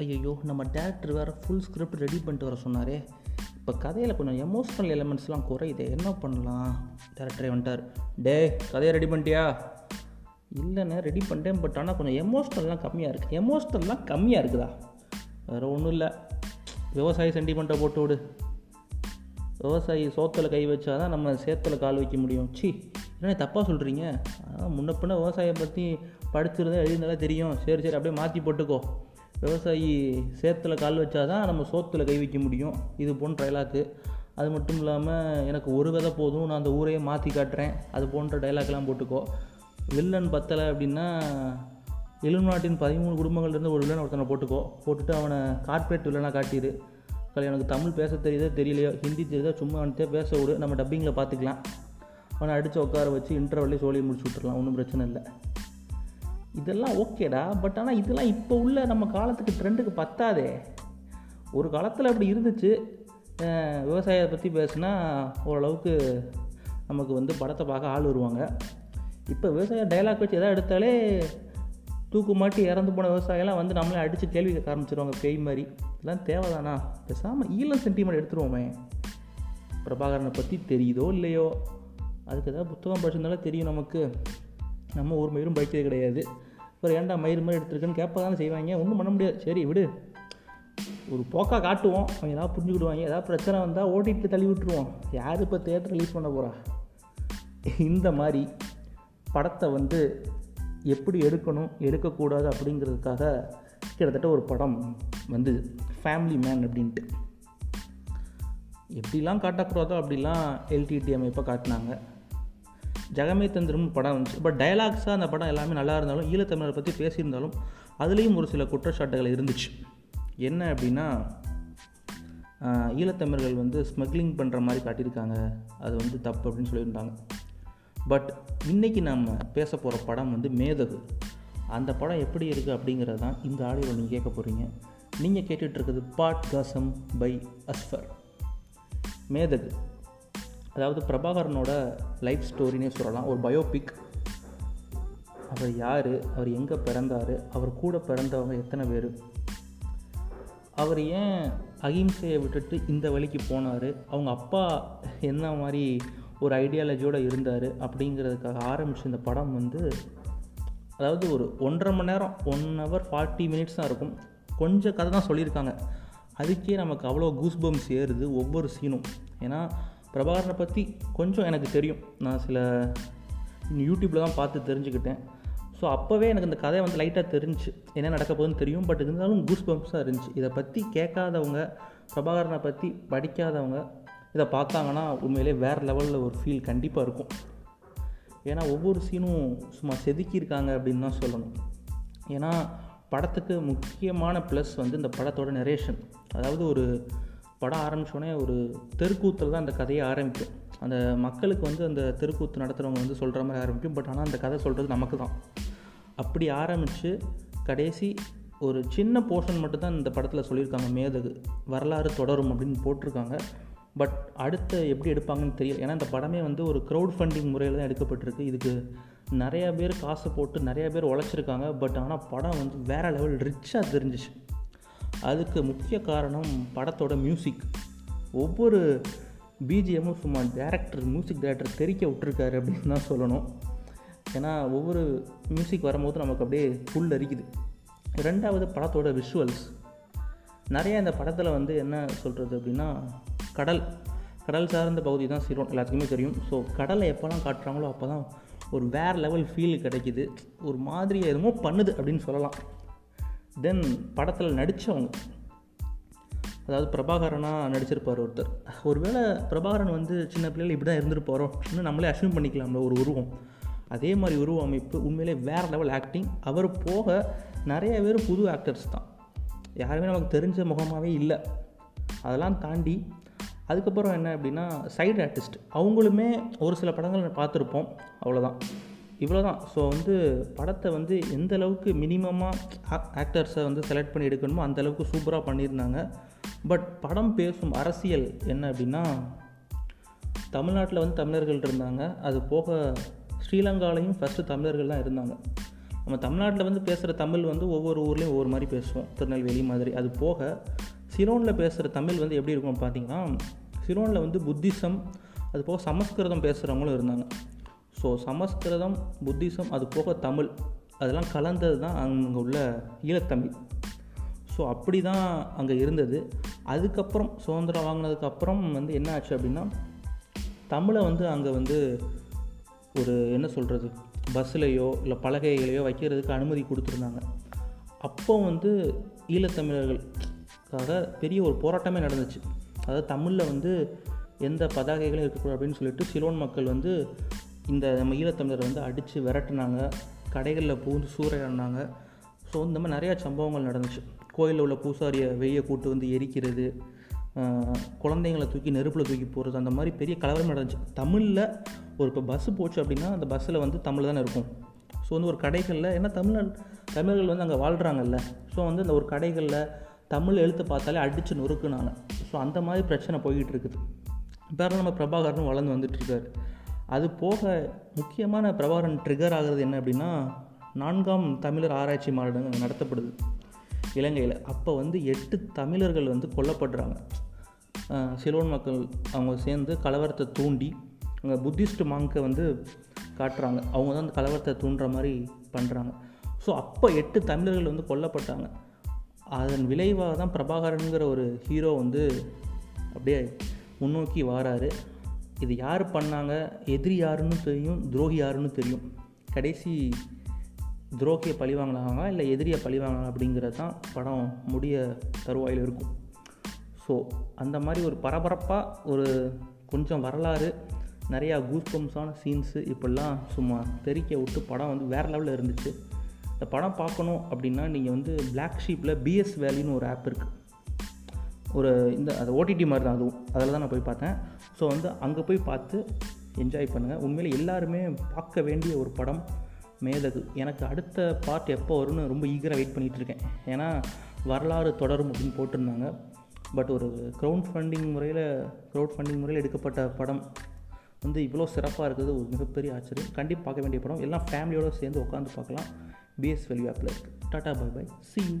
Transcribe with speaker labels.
Speaker 1: ஐயையோ நம்ம டேரக்டர் வேறு ஃபுல் ஸ்கிரிப்ட் ரெடி பண்ணிட்டு வர சொன்னாரே. இப்போ கதையில் கொஞ்சம் எமோஷ்னல் எலமெண்ட்ஸ்லாம் குறையுது. என்ன பண்ணலாம்? டேரக்டரே வந்துட்டார். டே கதையை ரெடி பண்ணிட்டியா? இல்லைண்ணே ரெடி பண்ணிட்டேன். பட் ஆனால் கொஞ்சம் எமோஷ்னல்லாம் கம்மியாக இருக்குது எமோஷ்னல்லாம் கம்மியாக இருக்குதா? வேறு ஒன்றும் இல்லை. விவசாயி சென்டிமெண்ட்டை போட்டு விடு. விவசாயி சோத்தில் கை வச்சா தான் நம்ம சேத்தில் கால் வைக்க முடியும். சி என்ன தப்பாக சொல்கிறீங்க ஆனால் முன்ன பின்ன விவசாயம் பற்றி படிச்சிருந்தா எழுதியிருந்தாலே தெரியும். சரி சரி அப்படியே மாற்றி போட்டுக்கோ. விவசாயி சேத்துல கால் வச்சா தான் நம்ம சோத்தில் கை வைக்க முடியும். இது போன்ற டைலாக்கு அது மட்டும் இல்லாமல் எனக்கு ஒரு விதை போதும் நான் அந்த ஊரையே மாற்றி காட்டுறேன். அது போன்ற டைலாக்லாம் போட்டுக்கோ. வில்லன் பத்தலை அப்படின்னா எழுநாட்டின் பதிமூணு குடும்பங்கள்லேருந்து ஒரு வில்லன் ஒருத்தனை போட்டுக்கோ. போட்டுட்டு அவனை கார்ப்பரேட் வில்லனாக காட்டிடு கலை எனக்கு தமிழ் பேச தெரியுதோ தெரியலையோ ஹிந்தி தெரியுதோ சும்மா வந்துட்டே பேச விடு. நம்ம டப்பிங்கில் பார்த்துக்கலாம் அவனை அடித்து உட்கார வச்சு இன்டர்வல்லே சோழி முடிச்சு விட்டுறலாம். ஒன்றும் பிரச்சனை இல்லை. இதெல்லாம் ஓகேடா பட் ஆனால் இதெல்லாம் இப்போ உள்ள நம்ம காலத்துக்கு ட்ரெண்டுக்கு பத்தாதே. ஒரு காலத்தில் அப்படி இருந்துச்சு. விவசாயத்தை பற்றி பேசுனா ஓரளவுக்கு நமக்கு வந்து படத்தை பார்க்க ஆள் வருவாங்க. இப்போ விவசாய டைலாக் வச்சு எதாவது எடுத்தாலே தூக்கு மாட்டி இறந்து போன விவசாயம்லாம் வந்து நம்மளே அடித்து கேள்வி கேட்க ஆரம்பிச்சிருவாங்க பேய் மாதிரி. இதெல்லாம் தேவைதானா? பேசாமல் ஈழம் சென்டிமெண்ட் எடுத்துருவோமே. பிரபாகரனை பற்றி தெரியுதோ இல்லையோ? அதுக்கு ஏதாவது புத்தகம் படிச்சிருந்தாலும் தெரியும் நமக்கு. நம்ம ஒரு மயிரும் படிக்கிறது கிடையாது. அப்புறம் ஏன்டா மயிர் மாதிரி எடுத்துருக்குன்னு கேட்ப தானே செய்வாங்க. ஒன்றும் பண்ண முடியாது. சரி விடு. ஒரு போக்காக காட்டுவோம். அவங்க ஏதாவது புரிஞ்சுக்கிடுவாங்க. ஏதாவது பிரச்சனை வந்தால் ஓடிட்டு தள்ளி விட்டுருவோம். யார் இப்போ தேட்டர் ரிலீஸ் பண்ண போகிறா இந்த மாதிரி படத்தை வந்து எப்படி எடுக்கணும் எடுக்கக்கூடாது அப்படிங்கிறதுக்காக கிட்டத்தட்ட ஒரு படம் வந்து ஃபேமிலி மேன் அப்படின்ட்டு. எப்படிலாம் காட்டக்கூடாதோ அப்படிலாம் எல்டிடி அமைப்பை காட்டினாங்க. ஜெகமே தந்திரம் படம் வந்துச்சு. பட் டயலாக்ஸாக அந்த படம் எல்லாமே நல்லா இருந்தாலும் ஈழத்தமிழரை பற்றி பேசியிருந்தாலும் அதுலேயும் ஒரு சில குற்றச்சாட்டுகள் இருந்துச்சு. என்ன அப்படின்னா ஈழத்தமிழர்கள் வந்து ஸ்மக்லிங் பண்ணுற மாதிரி காட்டியிருக்காங்க. அது வந்து தப்பு அப்படின்னு சொல்லியிருந்தாங்க. பட் இன்றைக்கி நம்ம பேச போகிற படம் வந்து மேதகு. அந்த படம் எப்படி இருக்குது அப்படிங்கிறது தான் இந்த ஆடியோவில் நீங்கள் கேட்க போகிறீங்க நீங்கள் கேட்டுட்ருக்குது பாட் காசம் பை அஸ்ஃபர். மேதகு. அதாவது பிரபாகரனோட லைஃப் ஸ்டோரினே சொல்லலாம். ஒரு பயோபிக் அவர் யார்? அவர் எங்கே பிறந்தார்? அவர் கூட பிறந்தவங்க எத்தனை பேர்? அவர் ஏன் அகிம்சையை விட்டுட்டு இந்த வழிக்கு போனார்? அவங்க அப்பா என்ன மாதிரி ஒரு ஐடியாலஜியோடு இருந்தார்? அப்படிங்கிறதுக்காக ஆரம்பித்த இந்த படம் வந்து அதாவது ஒரு ஒன்றரை மணி நேரம் ஒன் ஹவர் ஃபார்ட்டி மினிட்ஸ் தான் இருக்கும். கொஞ்சம் கதை தான் சொல்லியிருக்காங்க. அதுக்கே நமக்கு அவ்வளோ கூஸ்பம்ஸ் ஏறுது ஒவ்வொரு சீனும் ஏன்னா பிரபாகரனை பற்றி கொஞ்சம் எனக்கு தெரியும். நான் சில யூடியூப்பில் தான் பார்த்து தெரிஞ்சுக்கிட்டேன். ஸோ அப்போவே எனக்கு இந்த கதை வந்து லைட்டாக தெரிஞ்சு என்ன நடக்க போகுதுன்னு தெரியும். பட் இருந்தாலும் கூஸ் பம்ப்ஸாக இருந்துச்சு. இதை பற்றி கேட்காதவங்க பிரபாகரனை பற்றி படிக்காதவங்க இதை பார்த்தாங்கன்னா உண்மையிலே வேறு லெவலில் ஒரு ஃபீல் கண்டிப்பாக இருக்கும். ஏன்னா ஒவ்வொரு சீனும் சும்மா செதுக்கியிருக்காங்க அப்படின்னு தான் சொல்லணும். ஏன்னா படத்துக்கு முக்கியமான ப்ளஸ் வந்து இந்த படத்தோட நரேஷன் அதாவது ஒரு படம் ஆரம்பித்தோடனே ஒரு தெருக்கூத்தில் தான் அந்த கதையை ஆரம்பிக்கும். அந்த மக்களுக்கு வந்து அந்த தெருக்கூத்து நடத்துகிறவங்க வந்து சொல்கிற மாதிரி ஆரம்பிக்கும். பட் ஆனால் அந்த கதை சொல்கிறது நமக்கு தான். அப்படி ஆரம்பித்து கடைசி ஒரு சின்ன போர்ஷன் மட்டும்தான் இந்த படத்தில் சொல்லியிருக்காங்க. மேதகு வரலாறு தொடரும் அப்படின்னு போட்டிருக்காங்க. பட் அடுத்து எப்படி எடுப்பாங்கன்னு தெரியல. ஏன்னா இந்த படமே வந்து ஒரு க்ரௌட் ஃபண்டிங் முறையில் தான் எடுக்கப்பட்டிருக்கு. இதுக்கு நிறையா பேர் காசு போட்டு நிறையா பேர் உழைச்சிருக்காங்க. பட் ஆனால் படம் வந்து வேறு லெவல் ரிச்சாக தெரிஞ்சிச்சு. அதுக்கு முக்கிய காரணம் படத்தோட மியூசிக் ஒவ்வொரு பிஜிஎம்மும் சும்மா டேரக்டர் மியூசிக் டேரக்டர் தெரிக்க விட்டுருக்காரு அப்படின்னு தான் சொல்லணும். ஏன்னா ஒவ்வொரு மியூசிக் வரும்போது நமக்கு அப்படியே புல் அரிக்குது. ரெண்டாவது படத்தோட விஷுவல்ஸ் நிறையா இந்த படத்தில் வந்து என்ன சொல்கிறது அப்படின்னா கடல். கடல் சார்ந்த பகுதி தான் சிறுவன் எல்லாத்துக்குமே தெரியும். ஸோ கடலை எப்போல்லாம் காட்டுறாங்களோ அப்போ தான் ஒரு வேறு லெவல் ஃபீல் கிடைக்குது. ஒரு மாதிரி எதுமோ பண்ணுது அப்படின்னு சொல்லலாம். தென் படத்தில் நடித்தவங்க அதாவது பிரபாகரனாக நடிச்சிருப்பார் ஒருத்தர். ஒருவேளை பிரபாகரன் வந்து சின்ன பிள்ளைகள் இப்படி தான் இருந்திருப்பாரோ இன்னும் நம்மளே அசியூம் பண்ணிக்கலாம்ல ஒரு உருவம். அதே மாதிரி உருவ அமைப்பு உண்மையிலே வேறு லெவல் ஆக்டிங் அவர் போக நிறைய பேர் புது ஆக்டர்ஸ் தான். யாருமே நமக்கு தெரிஞ்ச முகமாகவே இல்லை. அதெல்லாம் தாண்டி அதுக்கப்புறம் என்ன அப்படின்னா சைடு ஆர்டிஸ்ட் அவங்களுமே ஒரு சில படங்கள் பார்த்துருப்போம் அவ்வளோதான் இவ்வளோ தான் ஸோ வந்து படத்தை வந்து எந்த அளவுக்கு மினிமமாக ஆக்டர்ஸை வந்து செலக்ட் பண்ணி எடுக்கணுமோ அந்த அளவுக்கு சூப்பராக பண்ணியிருந்தாங்க. பட் படம் பேசும் அரசியல் என்ன அப்படின்னா தமிழ்நாட்டில் வந்து தமிழர்கள் இருந்தாங்க. அது போக ஸ்ரீலங்காலையும் ஃபஸ்ட்டு தமிழர்கள் தான் இருந்தாங்க. நம்ம தமிழ்நாட்டில் வந்து பேசுகிற தமிழ் வந்து ஒவ்வொரு ஊர்லேயும் ஒவ்வொரு மாதிரி பேசுவோம். திருநெல்வேலி மாதிரி. அது போக சிலோனில் பேசுகிற தமிழ் வந்து எப்படி இருக்கும் பார்த்தீங்கன்னா சிலோனில் வந்து புத்திசம் அது போக சமஸ்கிருதம் பேசுகிறவங்களும் இருந்தாங்க. ஸோ சமஸ்கிருதம் புத்திசம் அது போக தமிழ் அதெல்லாம் கலந்தது தான் அங்கே உள்ள ஈழத்தமிழ். ஸோ அப்படி தான் அங்கே இருந்தது. அதுக்கப்புறம் சுதந்திரம் வாங்கினதுக்கப்புறம் வந்து என்ன ஆச்சு அப்படின்னா தமிழை வந்து அங்கே வந்து ஒரு என்ன சொல்கிறது பஸ்ஸுலேயோ இல்லை பலகைகளையோ வைக்கிறதுக்கு அனுமதி கொடுத்துருந்தாங்க. அப்போ வந்து ஈழத்தமிழர்களுக்காக பெரிய ஒரு போராட்டமே நடந்துச்சு. அதாவது தமிழில் வந்து எந்த பதாகைகளும் இருக்கக்கூடாது அப்படின்னு சொல்லிட்டு சிலோன் மக்கள் வந்து இந்த நம்ம ஈழத்தமிழரை வந்து அடித்து விரட்டினாங்க கடைகளில் பூந்து சூறையாடினாங்க. ஸோ இந்த மாதிரி நிறையா சம்பவங்கள் நடந்துச்சு. கோயிலில் உள்ள பூசாரியை வெய்ய கூட்டு வந்து எரிக்கிறது குழந்தைங்களை தூக்கி நெருப்பில் தூக்கி போகிறது அந்த மாதிரி பெரிய கலவரம் நடந்துச்சு. தமிழில் ஒரு இப்போ பஸ்ஸு போச்சு அப்படின்னா அந்த பஸ்ஸில் வந்து தமிழ் தானே இருக்கும். ஸோ வந்து ஒரு கடைகளில் ஏன்னா தமிழ் தமிழர்கள் வந்து அங்கே வாழ்கிறாங்கல்ல ஸோ வந்து அந்த ஒரு கடைகளில் தமிழ் எழுத்து பார்த்தாலே அடித்து நொறுக்குனாங்க. ஸோ அந்த மாதிரி பிரச்சனை போய்கிட்டு இருக்குது. இப்போ நம்ம பிரபாகரனும் வளர்ந்து வந்துட்டுருக்காரு அது போக முக்கியமான பிரபாகரன் ட்ரிகர் ஆகிறது என்ன அப்படின்னா நான்காம் தமிழர் ஆராய்ச்சி மாநாடு நடத்தப்படுது இலங்கையில். அப்போ வந்து எட்டு தமிழர்கள் வந்து கொல்லப்படுறாங்க. சிலோன் மக்கள் அவங்க சேர்ந்து கலவரத்தை தூண்டி அங்கே புத்திஸ்ட் மாங்கை வந்து காட்டுறாங்க. அவங்க தான் அந்த கலவரத்தை தூண்டுற மாதிரி பண்ணுறாங்க ஸோ அப்போ எட்டு தமிழர்கள் வந்து கொல்லப்பட்டாங்க. அதன் விளைவாக தான் பிரபாகரனுங்கிற ஒரு ஹீரோ வந்து அப்படியே முன்னோக்கி வாராரு. இது யார் பண்ணாங்க? எதிரி யாருன்னு தெரியும் துரோகி யாருன்னு தெரியும். கடைசி துரோகியை பழி வாங்கினாங்க இல்லை எதிரியை பழி வாங்கினாங்க அப்படிங்கிறது தான் படம் முடிய தருவாயில் இருக்கும். ஸோ அந்த மாதிரி ஒரு பரபரப்பாக ஒரு கொஞ்சம் வரலாறு நிறையா கூஸ்பம்ஸான சீன்ஸு இப்படிலாம் சும்மா தெரிக்க விட்டு படம் வந்து வேறு லெவலில் இருந்துச்சு. இந்த படம் பார்க்கணும் அப்படின்னா நீங்கள் வந்து பிளாக் ஷீப்பில் பிஎஸ் வேலின்னு ஒரு ஆப் இருக்குது ஒரு இந்த அது ஓடிடி மாதிரி தான் அதுவும். அதில் தான் நான் போய் பார்த்தேன். ஸோ வந்து அங்கே போய் பார்த்து என்ஜாய் பண்ணுங்கள் உண்மையில் எல்லாருமே பார்க்க வேண்டிய ஒரு படம் மேதகு எனக்கு அடுத்த பார்ட் எப்போ வரும்னு ரொம்ப ஈகராக வெயிட் பண்ணிகிட்ருக்கேன் ஏன்னா வரலாறு தொடரும் அப்படின்னு போட்டிருந்தாங்க. பட் ஒரு க்ரௌட் ஃபண்டிங் முறையில் க்ரௌட் ஃபண்டிங் முறையில் எடுக்கப்பட்ட படம் வந்து இவ்வளோ சிறப்பாக இருக்கிறது ஒரு மிகப்பெரிய ஆச்சரியம். கண்டிப்பாக பார்க்க வேண்டிய படம். எல்லாம் ஃபேமிலியோடு சேர்ந்து உட்காந்து பார்க்கலாம். பிஎஸ் வெல்யூ ஆப்பில் இருக்குது tata bye bye see you